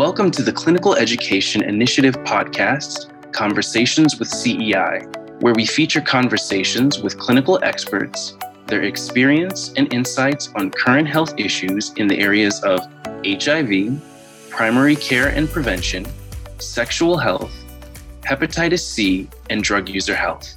Welcome to the Clinical Education Initiative podcast, Conversations with CEI, where we feature conversations with clinical experts, their experience and insights on current health issues in the areas of HIV, primary care and prevention, sexual health, hepatitis C, and drug user health.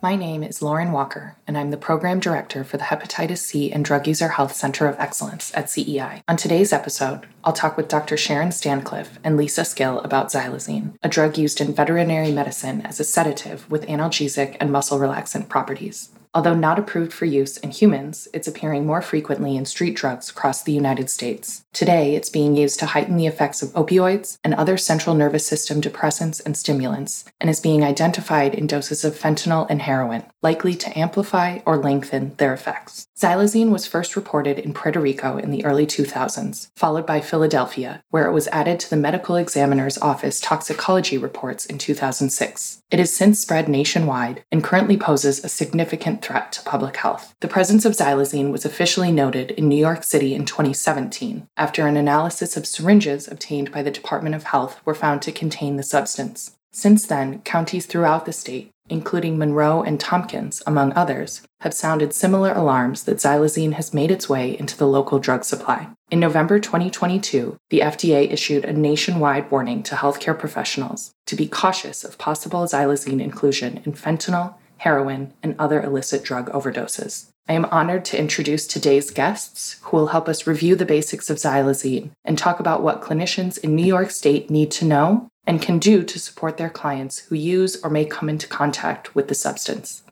My name is Lauren Walker, and I'm the Program Director for the Hepatitis C and Drug User Health Center of Excellence at CEI. On today's episode, I'll talk with Dr. Sharon Stancliff and Lisa Skill about xylazine, a drug used in veterinary medicine as a sedative with analgesic and muscle relaxant properties. Although not approved for use in humans, it's appearing more frequently in street drugs across the United States. Today, it's being used to heighten the effects of opioids and other central nervous system depressants and stimulants, and is being identified in doses of fentanyl and heroin, likely to amplify or lengthen their effects. Xylazine was first reported in Puerto Rico in the early 2000s, followed by Philadelphia, where it was added to the Medical Examiner's Office toxicology reports in 2006. It has since spread nationwide and currently poses a significant threat to public health. The presence of xylazine was officially noted in New York City in 2017 after an analysis of syringes obtained by the Department of Health were found to contain the substance. Since then, counties throughout the state, including Monroe and Tompkins, among others, have sounded similar alarms that xylazine has made its way into the local drug supply. In November 2022, the FDA issued a nationwide warning to healthcare professionals to be cautious of possible xylazine inclusion in fentanyl, heroin, and other illicit drug overdoses. I am honored to introduce today's guests who will help us review the basics of xylazine and talk about what clinicians in New York State need to know and can do to support their clients who use or may come into contact with the substance.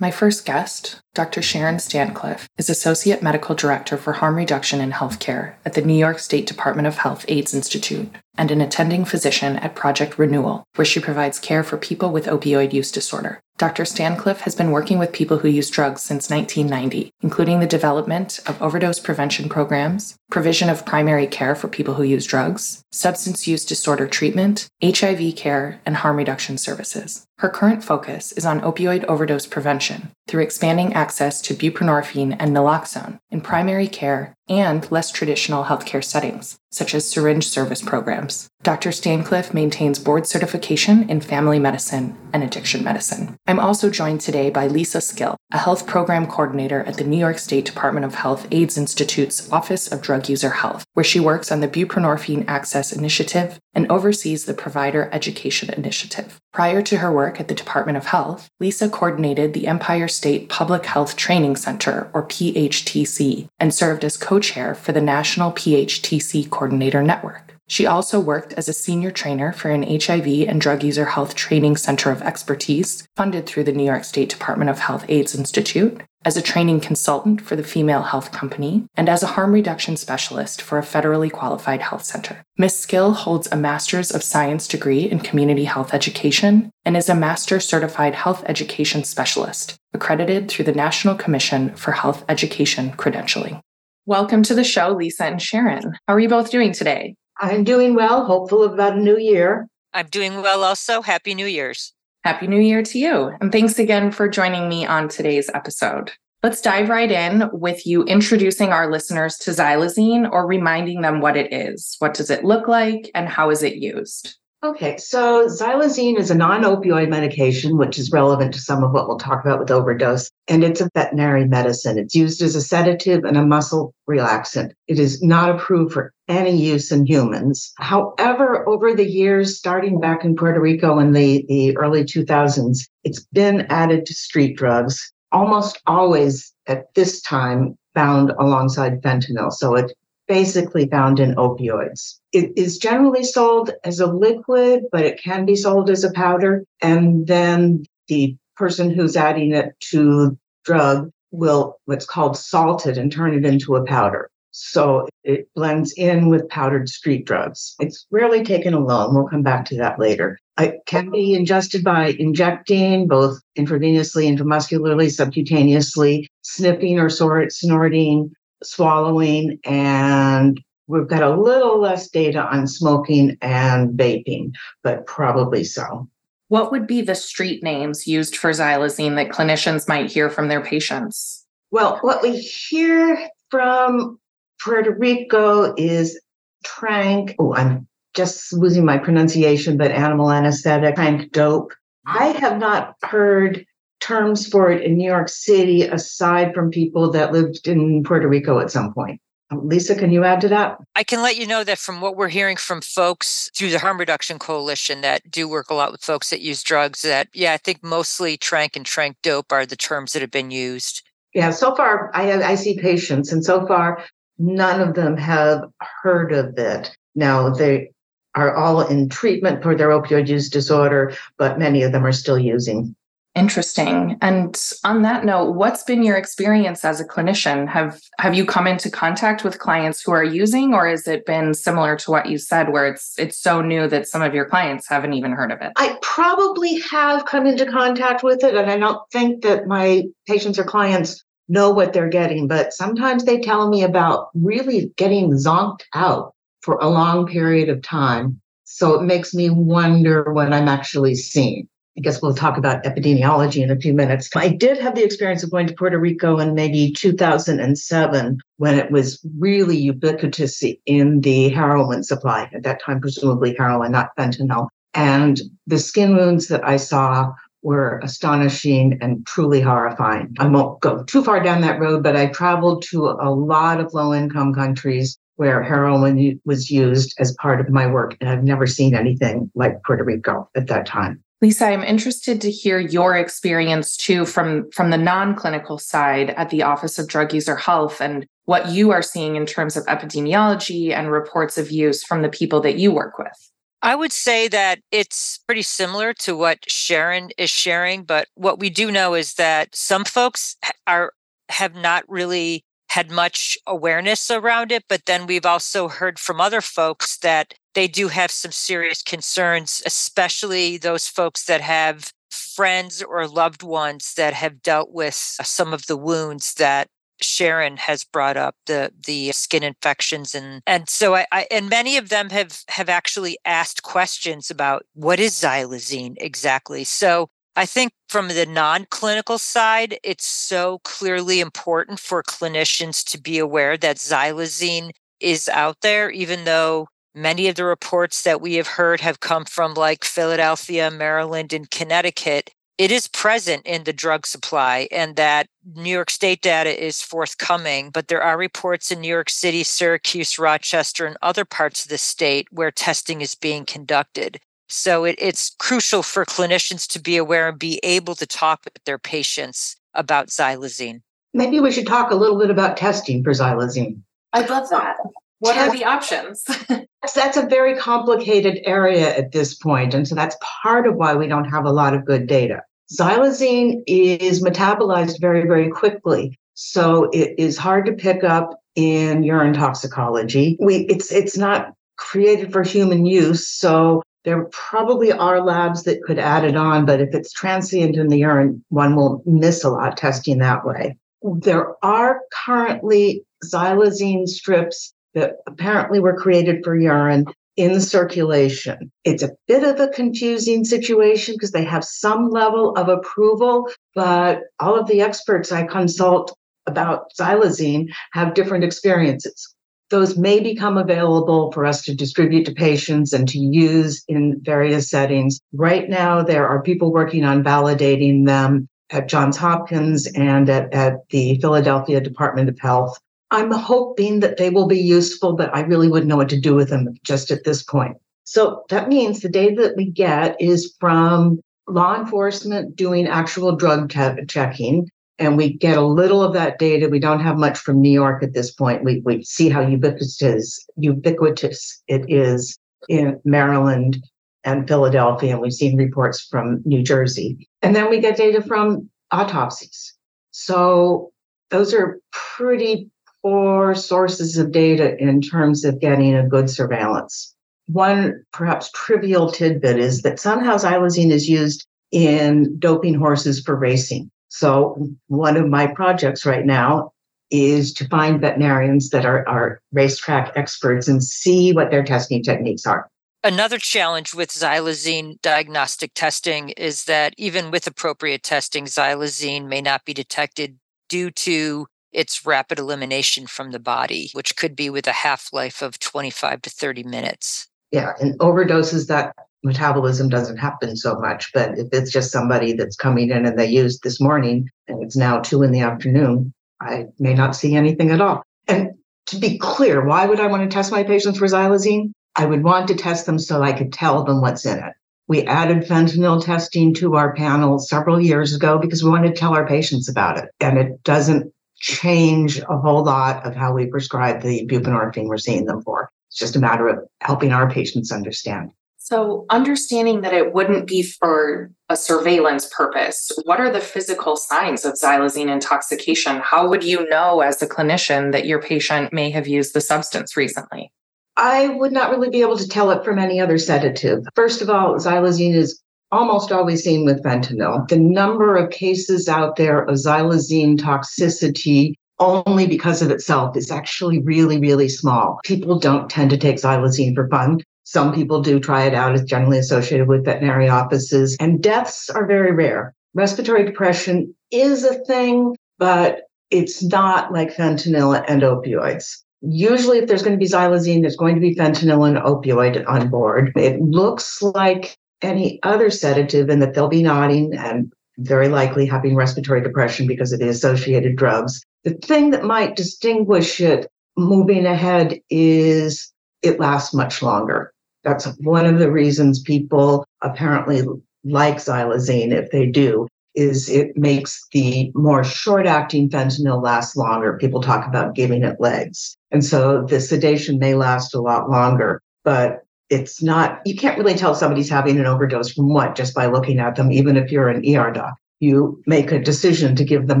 My first guest, Dr. Sharon Stancliff, is Associate Medical Director for Harm Reduction in Healthcare at the New York State Department of Health AIDS Institute and an attending physician at Project Renewal, where she provides care for people with opioid use disorder. Dr. Stancliff has been working with people who use drugs since 1990, including the development of overdose prevention programs, provision of primary care for people who use drugs, substance use disorder treatment, HIV care, and harm reduction services. Her current focus is on opioid overdose prevention through expanding access to buprenorphine and naloxone in primary care and less traditional healthcare settings, such as syringe service programs. Dr. Stancliff maintains board certification in family medicine and addiction medicine. I'm also joined today by Lisa Skill, a health program coordinator at the New York State Department of Health AIDS Institute's Office of Drug User Health, where she works on the Buprenorphine Access Initiative and oversees the Provider Education Initiative. Prior to her work at the Department of Health, Lisa coordinated the Empire State Public Health Training Center, or PHTC, and served as co chair for the National PHTC Coordinator Network. She also worked as a senior trainer for an HIV and Drug User Health Training Center of Expertise, funded through the New York State Department of Health AIDS Institute, as a training consultant for the Female Health Company, and as a harm reduction specialist for a federally qualified health center. Ms. Skill holds a Master's of Science degree in Community Health Education and is a Master Certified Health Education Specialist, accredited through the National Commission for Health Education Credentialing. Welcome to the show, Lisa and Sharon. How are you both doing today? I'm doing well, hopeful about a new year. I'm doing well also. Happy New Year's. Happy New Year to you. And thanks again for joining me on today's episode. Let's dive right in with you introducing our listeners to xylazine or reminding them what it is. What does it look like and how is it used? Okay, so xylazine is a non opioid medication, which is relevant to some of what we'll talk about with overdose. And it's a veterinary medicine. It's used as a sedative and a muscle relaxant. It is not approved for any use in humans. However, over the years, starting back in Puerto Rico in the, the early 2000s, it's been added to street drugs, almost always at this time found alongside fentanyl. So it basically found in opioids. It is generally sold as a liquid, but it can be sold as a powder. And then the person who's adding it to drug will what's called salt it and turn it into a powder. So it blends in with powdered street drugs. It's rarely taken alone. We'll come back to that later. It can be ingested by injecting both intravenously, intramuscularly, subcutaneously, sniffing or snorting, swallowing, and we've got a little less data on smoking and vaping, but probably so. What would be the street names used for xylazine that clinicians might hear from their patients? Well, what we hear from Puerto Rico is tranq. Oh, I'm just losing my pronunciation, but animal anesthetic, tranq dope. I have not heard terms for it in New York City aside from people that lived in Puerto Rico at some point. Um, Lisa, can you add to that? I can let you know that from what we're hearing from folks through the Harm Reduction Coalition that do work a lot with folks that use drugs, that, yeah, I think mostly tranq and tranq dope are the terms that have been used. Yeah, so far I, I see patients, and so far none of them have heard of it. Now, they are all in treatment for their opioid use disorder, but many of them are still using. Interesting. And on that note, what's been your experience as a clinician? Have have you come into contact with clients who are using or has it been similar to what you said where it's it's so new that some of your clients haven't even heard of it? I probably have come into contact with it and I don't think that my patients or clients know what they're getting, but sometimes they tell me about really getting zonked out for a long period of time. So it makes me wonder what I'm actually seeing. I guess we'll talk about epidemiology in a few minutes. I did have the experience of going to Puerto Rico in maybe 2007 when it was really ubiquitous in the heroin supply. At that time, presumably heroin, not fentanyl. And the skin wounds that I saw were astonishing and truly horrifying. I won't go too far down that road, but I traveled to a lot of low income countries where heroin was used as part of my work. And I've never seen anything like Puerto Rico at that time. Lisa, I'm interested to hear your experience too from, from the non-clinical side at the Office of Drug User Health and what you are seeing in terms of epidemiology and reports of use from the people that you work with. I would say that it's pretty similar to what Sharon is sharing, but what we do know is that some folks are have not really had much awareness around it, but then we've also heard from other folks that they do have some serious concerns, especially those folks that have friends or loved ones that have dealt with some of the wounds that Sharon has brought up the the skin infections and and so I, I, and many of them have have actually asked questions about what is xylazine exactly. So I think from the non-clinical side, it's so clearly important for clinicians to be aware that xylazine is out there, even though Many of the reports that we have heard have come from like Philadelphia, Maryland, and Connecticut. It is present in the drug supply, and that New York State data is forthcoming. But there are reports in New York City, Syracuse, Rochester, and other parts of the state where testing is being conducted. So it, it's crucial for clinicians to be aware and be able to talk with their patients about xylazine. Maybe we should talk a little bit about testing for xylazine. I'd love that. What are the options? that's a very complicated area at this point, And so that's part of why we don't have a lot of good data. Xylazine is metabolized very, very quickly. So it is hard to pick up in urine toxicology. We it's it's not created for human use. So there probably are labs that could add it on, but if it's transient in the urine, one will miss a lot testing that way. There are currently xylazine strips that apparently were created for urine in circulation. It's a bit of a confusing situation because they have some level of approval, but all of the experts I consult about xylazine have different experiences. Those may become available for us to distribute to patients and to use in various settings. Right now, there are people working on validating them at Johns Hopkins and at, at the Philadelphia Department of Health. I'm hoping that they will be useful, but I really wouldn't know what to do with them just at this point. So that means the data that we get is from law enforcement doing actual drug te- checking. And we get a little of that data. We don't have much from New York at this point. We, we see how ubiquitous, ubiquitous it is in Maryland and Philadelphia. And we've seen reports from New Jersey. And then we get data from autopsies. So those are pretty or sources of data in terms of getting a good surveillance. One perhaps trivial tidbit is that somehow xylazine is used in doping horses for racing. So one of my projects right now is to find veterinarians that are, are racetrack experts and see what their testing techniques are. Another challenge with xylazine diagnostic testing is that even with appropriate testing, xylazine may not be detected due to its rapid elimination from the body, which could be with a half life of 25 to 30 minutes. Yeah, and overdoses that metabolism doesn't happen so much. But if it's just somebody that's coming in and they used this morning and it's now two in the afternoon, I may not see anything at all. And to be clear, why would I want to test my patients for xylazine? I would want to test them so I could tell them what's in it. We added fentanyl testing to our panel several years ago because we wanted to tell our patients about it. And it doesn't change a whole lot of how we prescribe the buprenorphine we're seeing them for. It's just a matter of helping our patients understand. So, understanding that it wouldn't be for a surveillance purpose, what are the physical signs of xylazine intoxication? How would you know as a clinician that your patient may have used the substance recently? I would not really be able to tell it from any other sedative. First of all, xylazine is almost always seen with fentanyl. The number of cases out there of xylazine toxicity only because of itself is actually really, really small. People don't tend to take xylazine for fun. Some people do try it out. It's generally associated with veterinary offices, and deaths are very rare. Respiratory depression is a thing, but it's not like fentanyl and opioids. Usually, if there's going to be xylazine, there's going to be fentanyl and opioid on board. It looks like any other sedative and that they'll be nodding and very likely having respiratory depression because of the associated drugs. The thing that might distinguish it moving ahead is it lasts much longer. That's one of the reasons people apparently like xylazine, if they do, is it makes the more short acting fentanyl last longer. People talk about giving it legs. And so the sedation may last a lot longer, but it's not, you can't really tell somebody's having an overdose from what just by looking at them, even if you're an ER doc. You make a decision to give them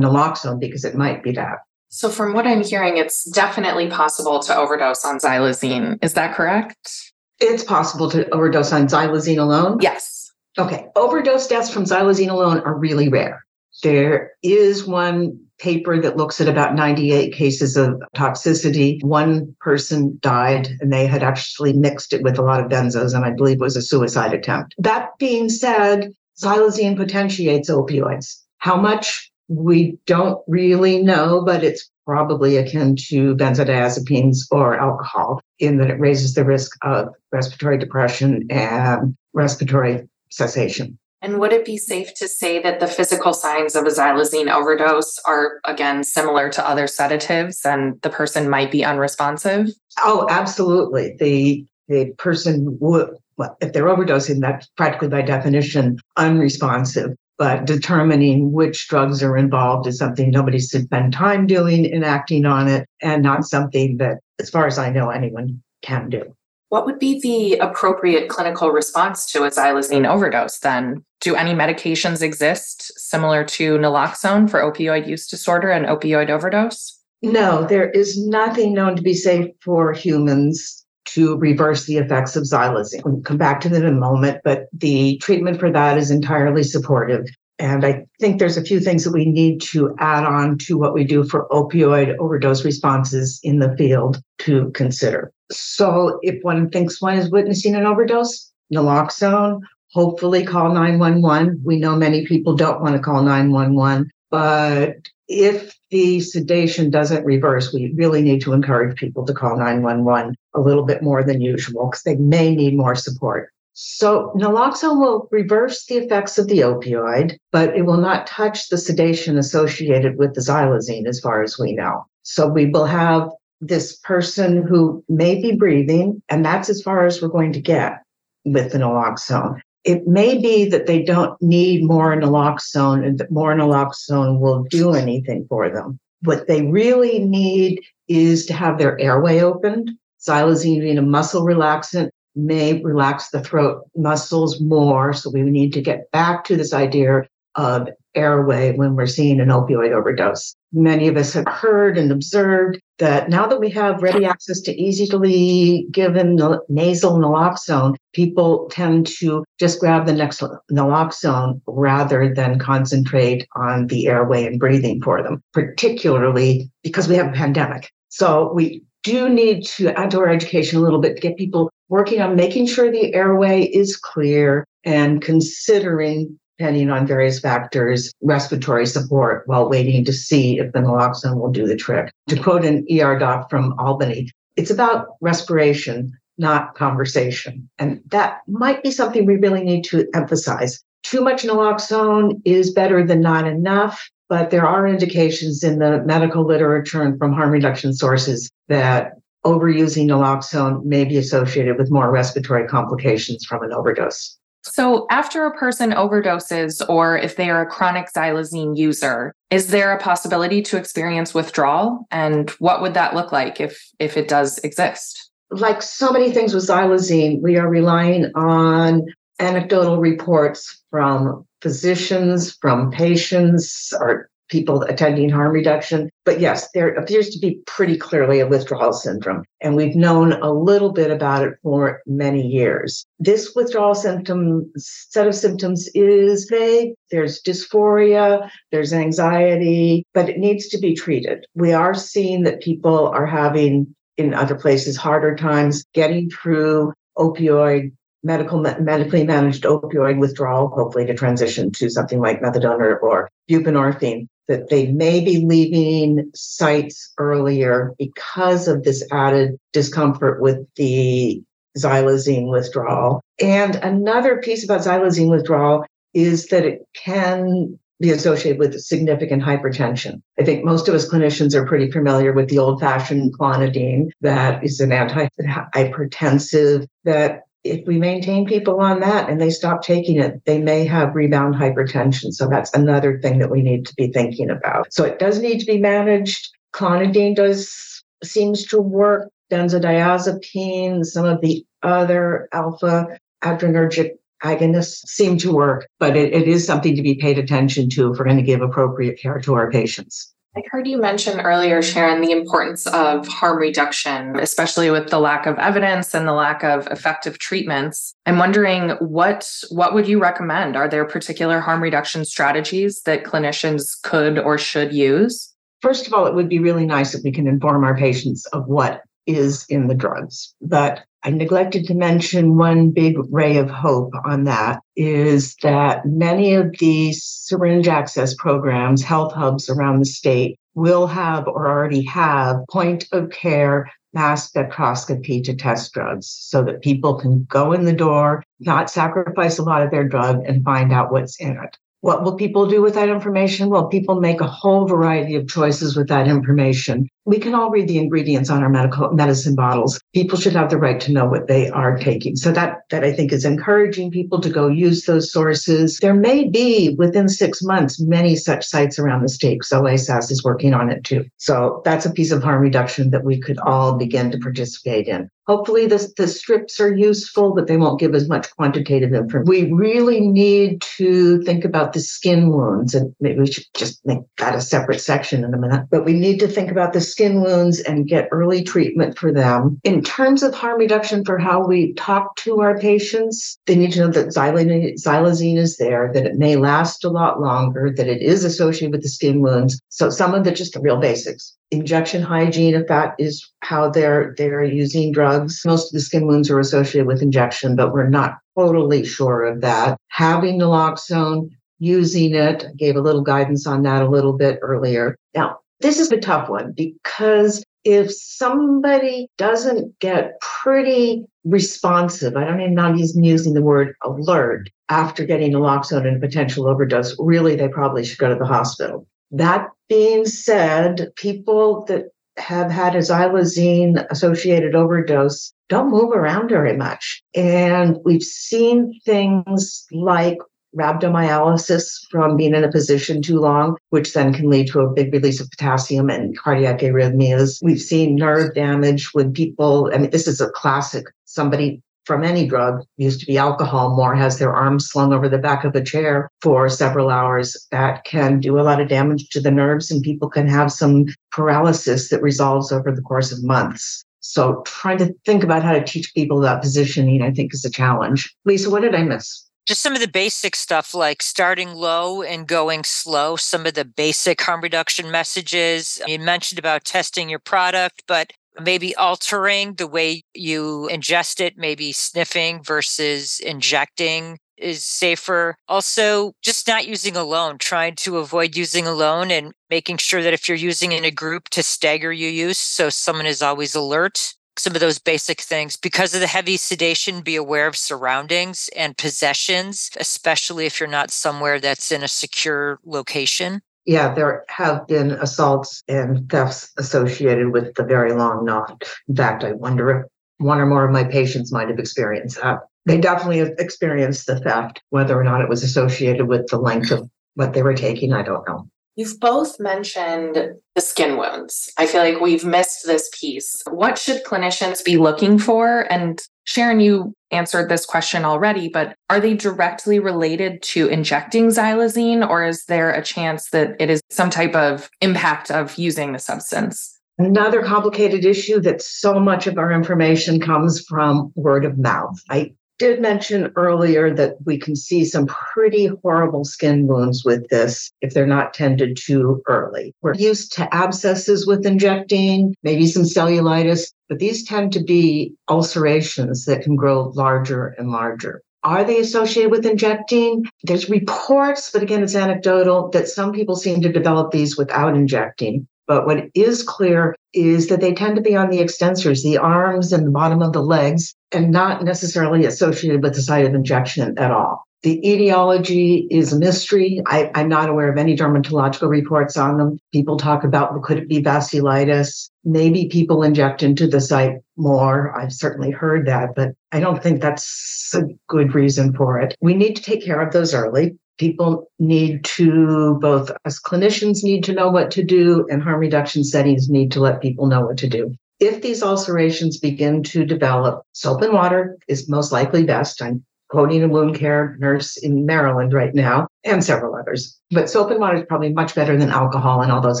naloxone because it might be that. So, from what I'm hearing, it's definitely possible to overdose on xylazine. Is that correct? It's possible to overdose on xylazine alone? Yes. Okay. Overdose deaths from xylazine alone are really rare. There is one paper that looks at about 98 cases of toxicity. One person died and they had actually mixed it with a lot of benzos, and I believe it was a suicide attempt. That being said, xylazine potentiates opioids. How much? We don't really know, but it's probably akin to benzodiazepines or alcohol in that it raises the risk of respiratory depression and respiratory cessation. And would it be safe to say that the physical signs of a xylazine overdose are, again, similar to other sedatives and the person might be unresponsive? Oh, absolutely. The, the person would, well, if they're overdosing, that's practically by definition unresponsive but determining which drugs are involved is something nobody should spend time doing and acting on it, and not something that, as far as I know, anyone can do. What would be the appropriate clinical response to a xylazine overdose then? Do any medications exist similar to naloxone for opioid use disorder and opioid overdose? No, there is nothing known to be safe for humans to reverse the effects of xylazine. We'll come back to that in a moment, but the treatment for that is entirely supportive. And I think there's a few things that we need to add on to what we do for opioid overdose responses in the field to consider. So if one thinks one is witnessing an overdose, naloxone, hopefully call 911. We know many people don't want to call 911, but if the sedation doesn't reverse, we really need to encourage people to call 911 a little bit more than usual because they may need more support. So, naloxone will reverse the effects of the opioid, but it will not touch the sedation associated with the xylazine, as far as we know. So, we will have this person who may be breathing, and that's as far as we're going to get with the naloxone it may be that they don't need more naloxone and that more naloxone will do anything for them. What they really need is to have their airway opened. Xylazine being a muscle relaxant may relax the throat muscles more. So we need to get back to this idea of airway when we're seeing an opioid overdose. Many of us have heard and observed that now that we have ready access to easily given nasal naloxone, people tend to just grab the next naloxone rather than concentrate on the airway and breathing for them, particularly because we have a pandemic. So we do need to add to our education a little bit to get people working on making sure the airway is clear and considering depending on various factors, respiratory support while waiting to see if the naloxone will do the trick. To quote an ER doc from Albany, it's about respiration, not conversation. And that might be something we really need to emphasize. Too much naloxone is better than not enough, but there are indications in the medical literature and from harm reduction sources that overusing naloxone may be associated with more respiratory complications from an overdose. So, after a person overdoses, or if they are a chronic xylazine user, is there a possibility to experience withdrawal? And what would that look like if, if it does exist? Like so many things with xylazine, we are relying on anecdotal reports from physicians, from patients, or people attending harm reduction. But yes, there appears to be pretty clearly a withdrawal syndrome. And we've known a little bit about it for many years. This withdrawal symptom set of symptoms is vague. There's dysphoria, there's anxiety, but it needs to be treated. We are seeing that people are having in other places harder times getting through opioid medical medically managed opioid withdrawal, hopefully to transition to something like methadone or, or buprenorphine that they may be leaving sites earlier because of this added discomfort with the xylazine withdrawal. And another piece about xylazine withdrawal is that it can be associated with significant hypertension. I think most of us clinicians are pretty familiar with the old fashioned clonidine that is an antihypertensive that if we maintain people on that and they stop taking it, they may have rebound hypertension. So that's another thing that we need to be thinking about. So it does need to be managed. Clonidine does seems to work. Benzodiazepine, some of the other alpha adrenergic agonists seem to work, but it, it is something to be paid attention to if we're going to give appropriate care to our patients. I heard you mention earlier, Sharon, the importance of harm reduction, especially with the lack of evidence and the lack of effective treatments. I'm wondering what what would you recommend? Are there particular harm reduction strategies that clinicians could or should use? First of all, it would be really nice if we can inform our patients of what is in the drugs. But I neglected to mention one big ray of hope on that is that many of these syringe access programs, health hubs around the state, will have or already have point of care mass spectroscopy to test drugs so that people can go in the door, not sacrifice a lot of their drug, and find out what's in it. What will people do with that information? Well, people make a whole variety of choices with that information. We can all read the ingredients on our medical medicine bottles. People should have the right to know what they are taking. So that that I think is encouraging people to go use those sources. There may be within six months many such sites around the state. So OASAS is working on it too. So that's a piece of harm reduction that we could all begin to participate in. Hopefully, the, the strips are useful, but they won't give as much quantitative information. We really need to think about the skin wounds, and maybe we should just make that a separate section in a minute. But we need to think about the skin wounds and get early treatment for them. In terms of harm reduction for how we talk to our patients, they need to know that xylazine is there, that it may last a lot longer, that it is associated with the skin wounds. So some of the just the real basics injection hygiene if that is how they're they're using drugs most of the skin wounds are associated with injection but we're not totally sure of that having naloxone using it I gave a little guidance on that a little bit earlier now this is a tough one because if somebody doesn't get pretty responsive, I don't even not using the word alert after getting naloxone and a potential overdose, really they probably should go to the hospital. That being said, people that have had a xylazine associated overdose don't move around very much. And we've seen things like rhabdomyolysis from being in a position too long, which then can lead to a big release of potassium and cardiac arrhythmias. We've seen nerve damage when people, I mean, this is a classic. Somebody from any drug used to be alcohol more has their arms slung over the back of a chair for several hours that can do a lot of damage to the nerves and people can have some paralysis that resolves over the course of months so trying to think about how to teach people about positioning i think is a challenge lisa what did i miss just some of the basic stuff like starting low and going slow, some of the basic harm reduction messages. You mentioned about testing your product, but maybe altering the way you ingest it, maybe sniffing versus injecting is safer. Also, just not using alone, trying to avoid using alone and making sure that if you're using in a group to stagger your use so someone is always alert some of those basic things. Because of the heavy sedation, be aware of surroundings and possessions, especially if you're not somewhere that's in a secure location. Yeah, there have been assaults and thefts associated with the very long knot. In fact, I wonder if one or more of my patients might have experienced that. They definitely have experienced the theft, whether or not it was associated with the length of what they were taking, I don't know. You've both mentioned the skin wounds. I feel like we've missed this piece. What should clinicians be looking for? And Sharon, you answered this question already, but are they directly related to injecting xylazine, or is there a chance that it is some type of impact of using the substance? Another complicated issue that so much of our information comes from word of mouth. I did mention earlier that we can see some pretty horrible skin wounds with this if they're not tended to early. We're used to abscesses with injecting, maybe some cellulitis, but these tend to be ulcerations that can grow larger and larger. Are they associated with injecting? There's reports, but again, it's anecdotal that some people seem to develop these without injecting. But what is clear is that they tend to be on the extensors, the arms and the bottom of the legs, and not necessarily associated with the site of injection at all. The etiology is a mystery. I, am not aware of any dermatological reports on them. People talk about well, could it be vasculitis? Maybe people inject into the site more. I've certainly heard that, but I don't think that's a good reason for it. We need to take care of those early people need to both as clinicians need to know what to do and harm reduction settings need to let people know what to do if these ulcerations begin to develop soap and water is most likely best i'm quoting a wound care nurse in maryland right now and several others but soap and water is probably much better than alcohol and all those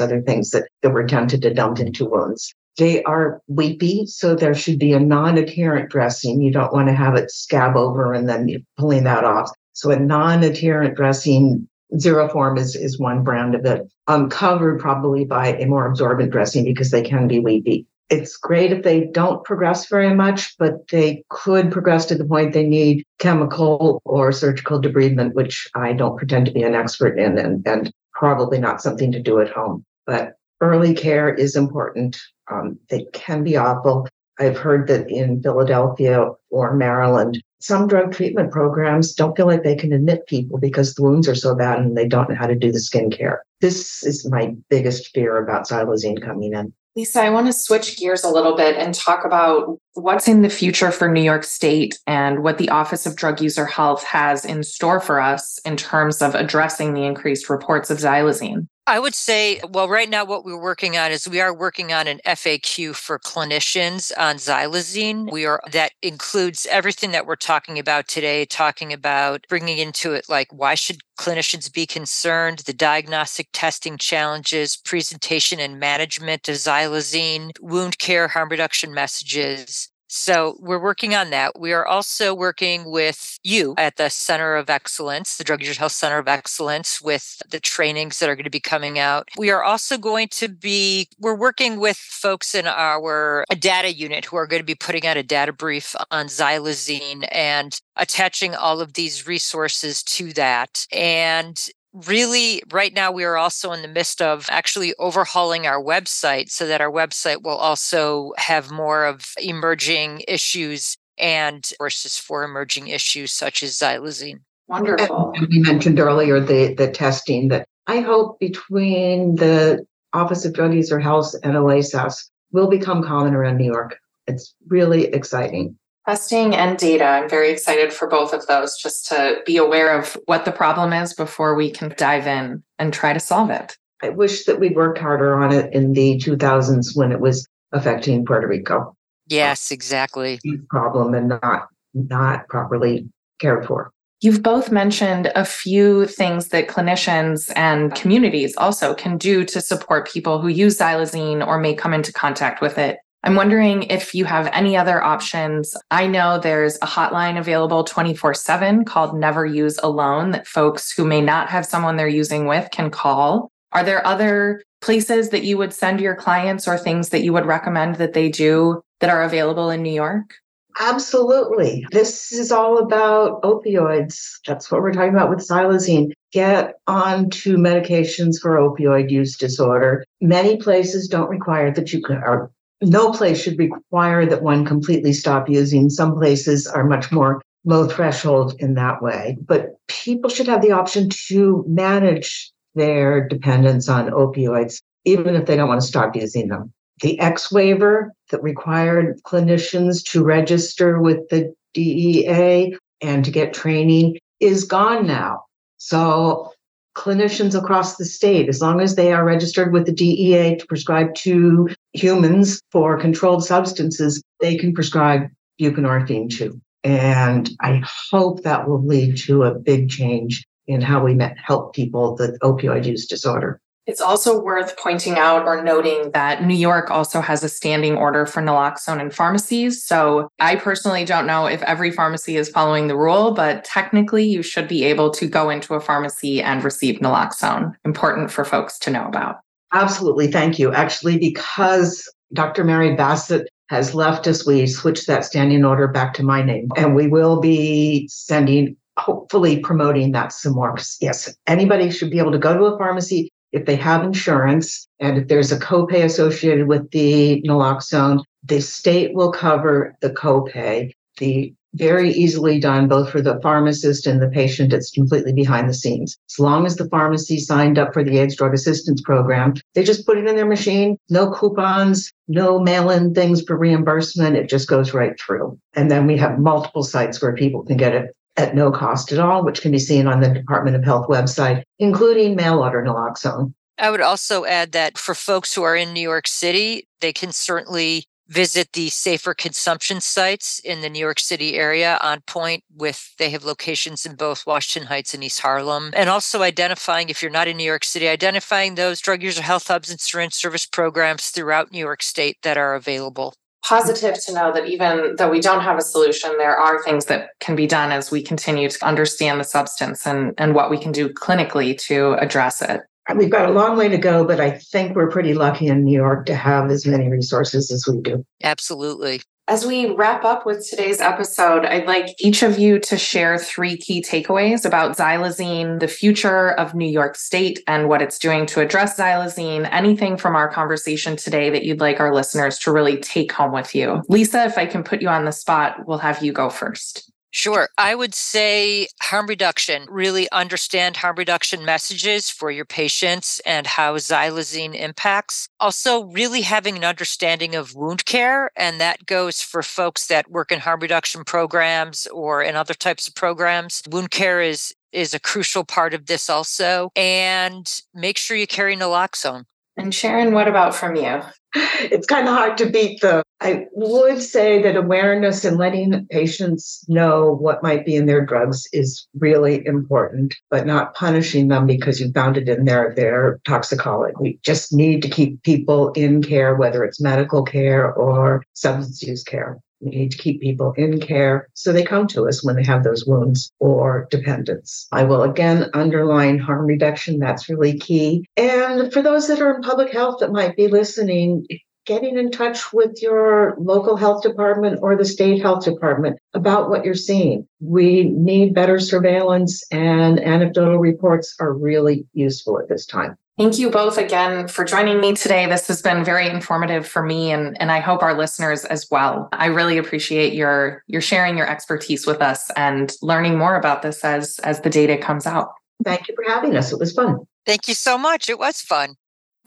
other things that, that we're tempted to dump into wounds they are weepy, so there should be a non-adherent dressing. You don't want to have it scab over and then you're pulling that off. So a non-adherent dressing, Xeroform is, is one brand of it, uncovered probably by a more absorbent dressing because they can be weepy. It's great if they don't progress very much, but they could progress to the point they need chemical or surgical debridement, which I don't pretend to be an expert in and, and probably not something to do at home. But early care is important. Um, they can be awful. I've heard that in Philadelphia or Maryland, some drug treatment programs don't feel like they can admit people because the wounds are so bad and they don't know how to do the skin care. This is my biggest fear about xylazine coming in. Lisa, I want to switch gears a little bit and talk about what's in the future for New York State and what the Office of Drug User Health has in store for us in terms of addressing the increased reports of xylazine. I would say, well, right now, what we're working on is we are working on an FAQ for clinicians on xylazine. We are that includes everything that we're talking about today, talking about bringing into it like why should clinicians be concerned, the diagnostic testing challenges, presentation and management of xylazine, wound care, harm reduction messages, so we're working on that. We are also working with you at the Center of Excellence, the Drug User Health Center of Excellence, with the trainings that are going to be coming out. We are also going to be, we're working with folks in our data unit who are going to be putting out a data brief on xylazine and attaching all of these resources to that. And really right now we are also in the midst of actually overhauling our website so that our website will also have more of emerging issues and resources for emerging issues such as xylazine. Wonderful. And we mentioned earlier the the testing that I hope between the Office of Drug User Health and OASAS will become common around New York. It's really exciting testing and data. I'm very excited for both of those just to be aware of what the problem is before we can dive in and try to solve it. I wish that we'd worked harder on it in the 2000s when it was affecting Puerto Rico. Yes, exactly. Problem and not not properly cared for. You've both mentioned a few things that clinicians and communities also can do to support people who use xylazine or may come into contact with it. I'm wondering if you have any other options. I know there's a hotline available 24 7 called Never Use Alone that folks who may not have someone they're using with can call. Are there other places that you would send your clients or things that you would recommend that they do that are available in New York? Absolutely. This is all about opioids. That's what we're talking about with xylazine. Get onto medications for opioid use disorder. Many places don't require that you or no place should require that one completely stop using. Some places are much more low threshold in that way. But people should have the option to manage their dependence on opioids, even if they don't want to stop using them. The X waiver that required clinicians to register with the DEA and to get training is gone now. So clinicians across the state, as long as they are registered with the DEA to prescribe to humans for controlled substances, they can prescribe buprenorphine too. And I hope that will lead to a big change in how we help people with opioid use disorder. It's also worth pointing out or noting that New York also has a standing order for naloxone in pharmacies. So I personally don't know if every pharmacy is following the rule, but technically you should be able to go into a pharmacy and receive naloxone. Important for folks to know about. Absolutely. Thank you. Actually, because Dr. Mary Bassett has left us, we switched that standing order back to my name. And we will be sending, hopefully promoting that some more. Yes, anybody should be able to go to a pharmacy if they have insurance and if there's a copay associated with the naloxone, the state will cover the copay. The very easily done both for the pharmacist and the patient. It's completely behind the scenes. As long as the pharmacy signed up for the AIDS drug assistance program, they just put it in their machine. No coupons, no mail in things for reimbursement. It just goes right through. And then we have multiple sites where people can get it at no cost at all, which can be seen on the Department of Health website, including mail order naloxone. I would also add that for folks who are in New York City, they can certainly visit the safer consumption sites in the New York City area OnPoint with they have locations in both Washington Heights and East Harlem and also identifying if you're not in New York City identifying those drug user health hubs and syringe service programs throughout New York state that are available positive to know that even though we don't have a solution, there are things that can be done as we continue to understand the substance and, and what we can do clinically to address it. Uh, we've got a long way to go, but I think we're pretty lucky in New York to have as many resources as we do. Absolutely. As we wrap up with today's episode, I'd like each of you to share three key takeaways about xylazine, the future of New York State, and what it's doing to address xylazine. Anything from our conversation today that you'd like our listeners to really take home with you. Lisa, if I can put you on the spot, we'll have you go first. Sure. I would say harm reduction, really understand harm reduction messages for your patients and how xylazine impacts. Also, really having an understanding of wound care. And that goes for folks that work in harm reduction programs or in other types of programs. Wound care is is a crucial part of this also. And make sure you carry naloxone. And Sharon, what about from you? It's kind of hard to beat the. I would say that awareness and letting patients know what might be in their drugs is really important, but not punishing them because you found it in their their toxicology. We just need to keep people in care, whether it's medical care or substance use care. We need to keep people in care so they come to us when they have those wounds or dependence. I will again underline harm reduction. That's really key. And for those that are in public health that might be listening, getting in touch with your local health department or the state health department about what you're seeing. We need better surveillance, and anecdotal reports are really useful at this time. Thank you both again for joining me today. This has been very informative for me and, and I hope our listeners as well. I really appreciate your your sharing your expertise with us and learning more about this as as the data comes out. Thank you for having us. It was fun. Thank you so much. It was fun.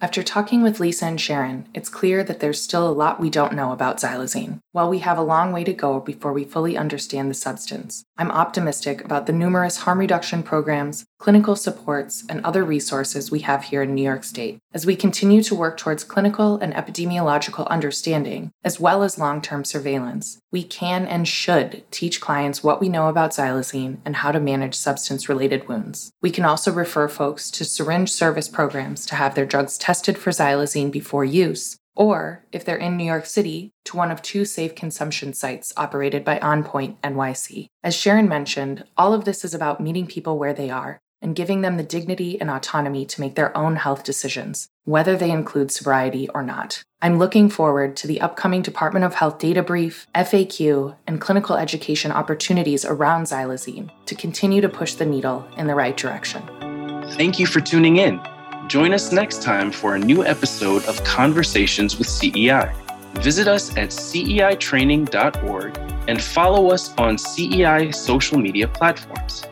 After talking with Lisa and Sharon, it's clear that there's still a lot we don't know about xylazine. While we have a long way to go before we fully understand the substance, I'm optimistic about the numerous harm reduction programs, clinical supports, and other resources we have here in New York State as we continue to work towards clinical and epidemiological understanding, as well as long term surveillance. We can and should teach clients what we know about xylazine and how to manage substance related wounds. We can also refer folks to syringe service programs to have their drugs tested for xylazine before use, or, if they're in New York City, to one of two safe consumption sites operated by OnPoint NYC. As Sharon mentioned, all of this is about meeting people where they are and giving them the dignity and autonomy to make their own health decisions, whether they include sobriety or not. I'm looking forward to the upcoming Department of Health data brief, FAQ, and clinical education opportunities around xylazine to continue to push the needle in the right direction. Thank you for tuning in. Join us next time for a new episode of Conversations with CEI. Visit us at ceitraining.org and follow us on CEI social media platforms.